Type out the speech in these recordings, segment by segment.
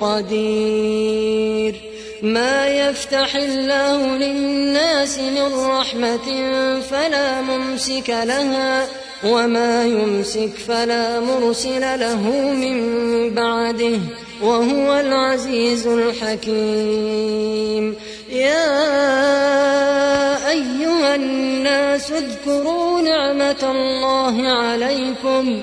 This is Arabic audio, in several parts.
قدير. ما يفتح الله للناس من رحمة فلا ممسك لها وما يمسك فلا مرسل له من بعده وهو العزيز الحكيم. يا أيها الناس اذكروا نعمة الله عليكم.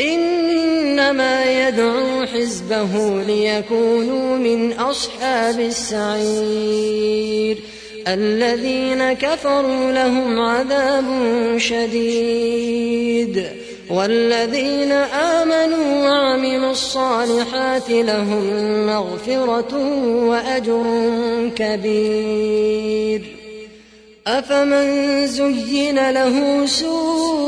إنما يدعو حزبه ليكونوا من أصحاب السعير. الذين كفروا لهم عذاب شديد. والذين آمنوا وعملوا الصالحات لهم مغفرة وأجر كبير. أفمن زين له سوء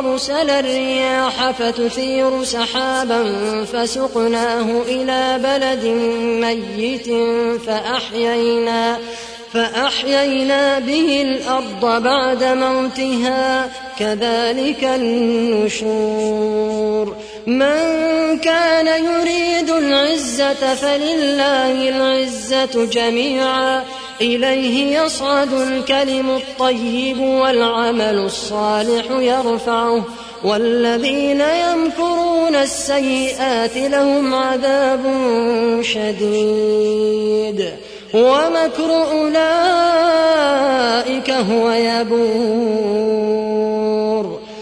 أرسل الرياح فتثير سحابا فسقناه إلى بلد ميت فأحيينا فأحيينا به الأرض بعد موتها كذلك النشور من كان يريد العزة فلله العزة جميعا إليه يصعد الكلم الطيب والعمل الصالح يرفعه. والذين يمكرون السيئات لهم عذاب شديد. ومكر أولئك هو يبور.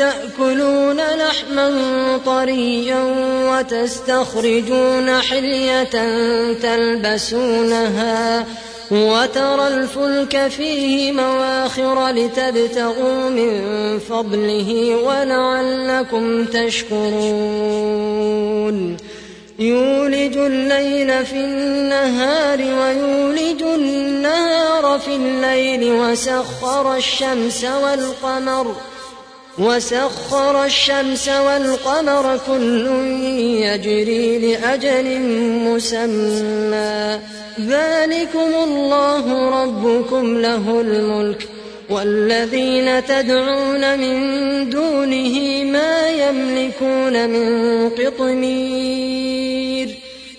تأكلون لحما طريا وتستخرجون حلية تلبسونها وترى الفلك فيه مواخر لتبتغوا من فضله ولعلكم تشكرون. يولج الليل في النهار ويولج النهار في الليل وسخر الشمس والقمر وسخر الشمس والقمر كل يجري لأجل مسمى. ذلكم الله ربكم له الملك والذين تدعون من دونه ما يملكون من قطمير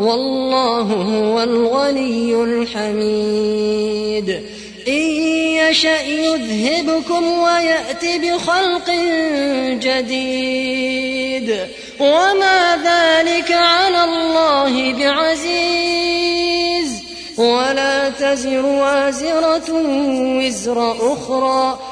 والله هو الغني الحميد. إن يشأ يذهبكم ويأت بخلق جديد. وما ذلك على الله بعزيز. ولا تزر وازرة وزر أخرى.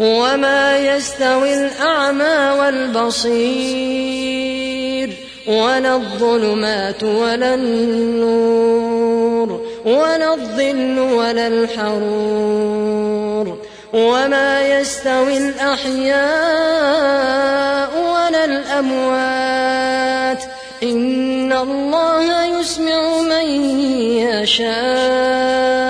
وما يستوي الأعمى والبصير ولا الظلمات ولا النور ولا الظل ولا الحرور وما يستوي الأحياء ولا الأموات إن الله يسمع من يشاء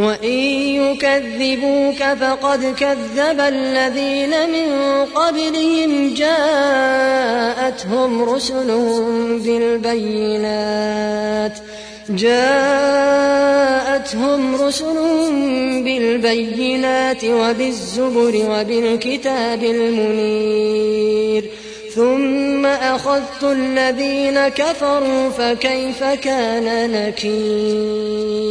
وإن يكذبوك فقد كذب الذين من قبلهم جاءتهم رسلهم بالبينات جاءتهم رسلهم بالبينات وبالزبر وبالكتاب المنير ثم أخذت الذين كفروا فكيف كان نكير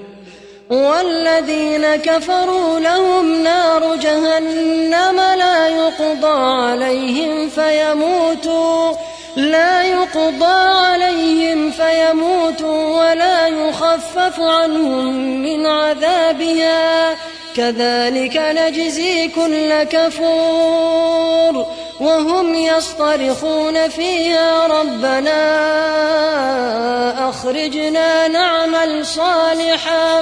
والذين كفروا لهم نار جهنم لا يقضى عليهم فيموتوا لا يقضى عليهم فيموتوا ولا يخفف عنهم من عذابها. كذلك نجزي كل كفور وهم يصطرخون فيها ربنا أخرجنا نعمل صالحا.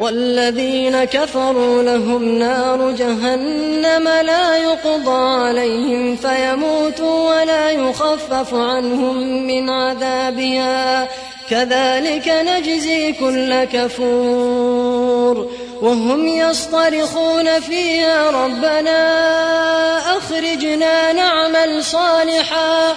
والذين كفروا لهم نار جهنم لا يقضى عليهم فيموتوا ولا يخفف عنهم من عذابها. كذلك نجزي كل كفور. وهم يصطرخون فيها ربنا أخرجنا نعمل صالحا.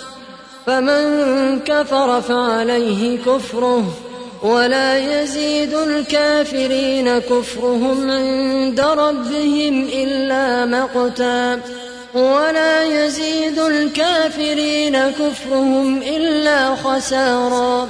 فمن كفر فعليه كفره ولا يزيد الكافرين كفرهم عند ربهم إلا مقتا ولا يزيد الكافرين كفرهم إلا خسارا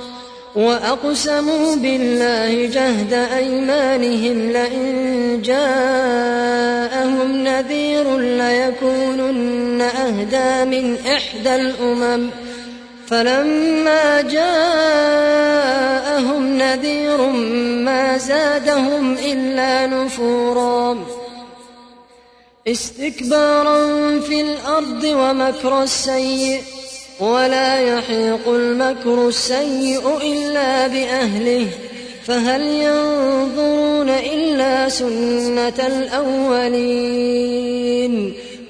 وأقسموا بالله جهد أيمانهم لئن جاءهم نذير ليكونن أهدى من إحدى الأمم. فلما جاءهم نذير ما زادهم إلا نفورا. استكبارا في الأرض ومكر السيء. ولا يحيق المكر السيء إلا بأهله فهل ينظرون إلا سنة الأولين؟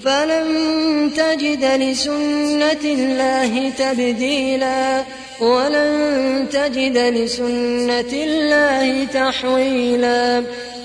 فلن تجد لسنة الله تبديلا ولن تجد لسنة الله تحويلا.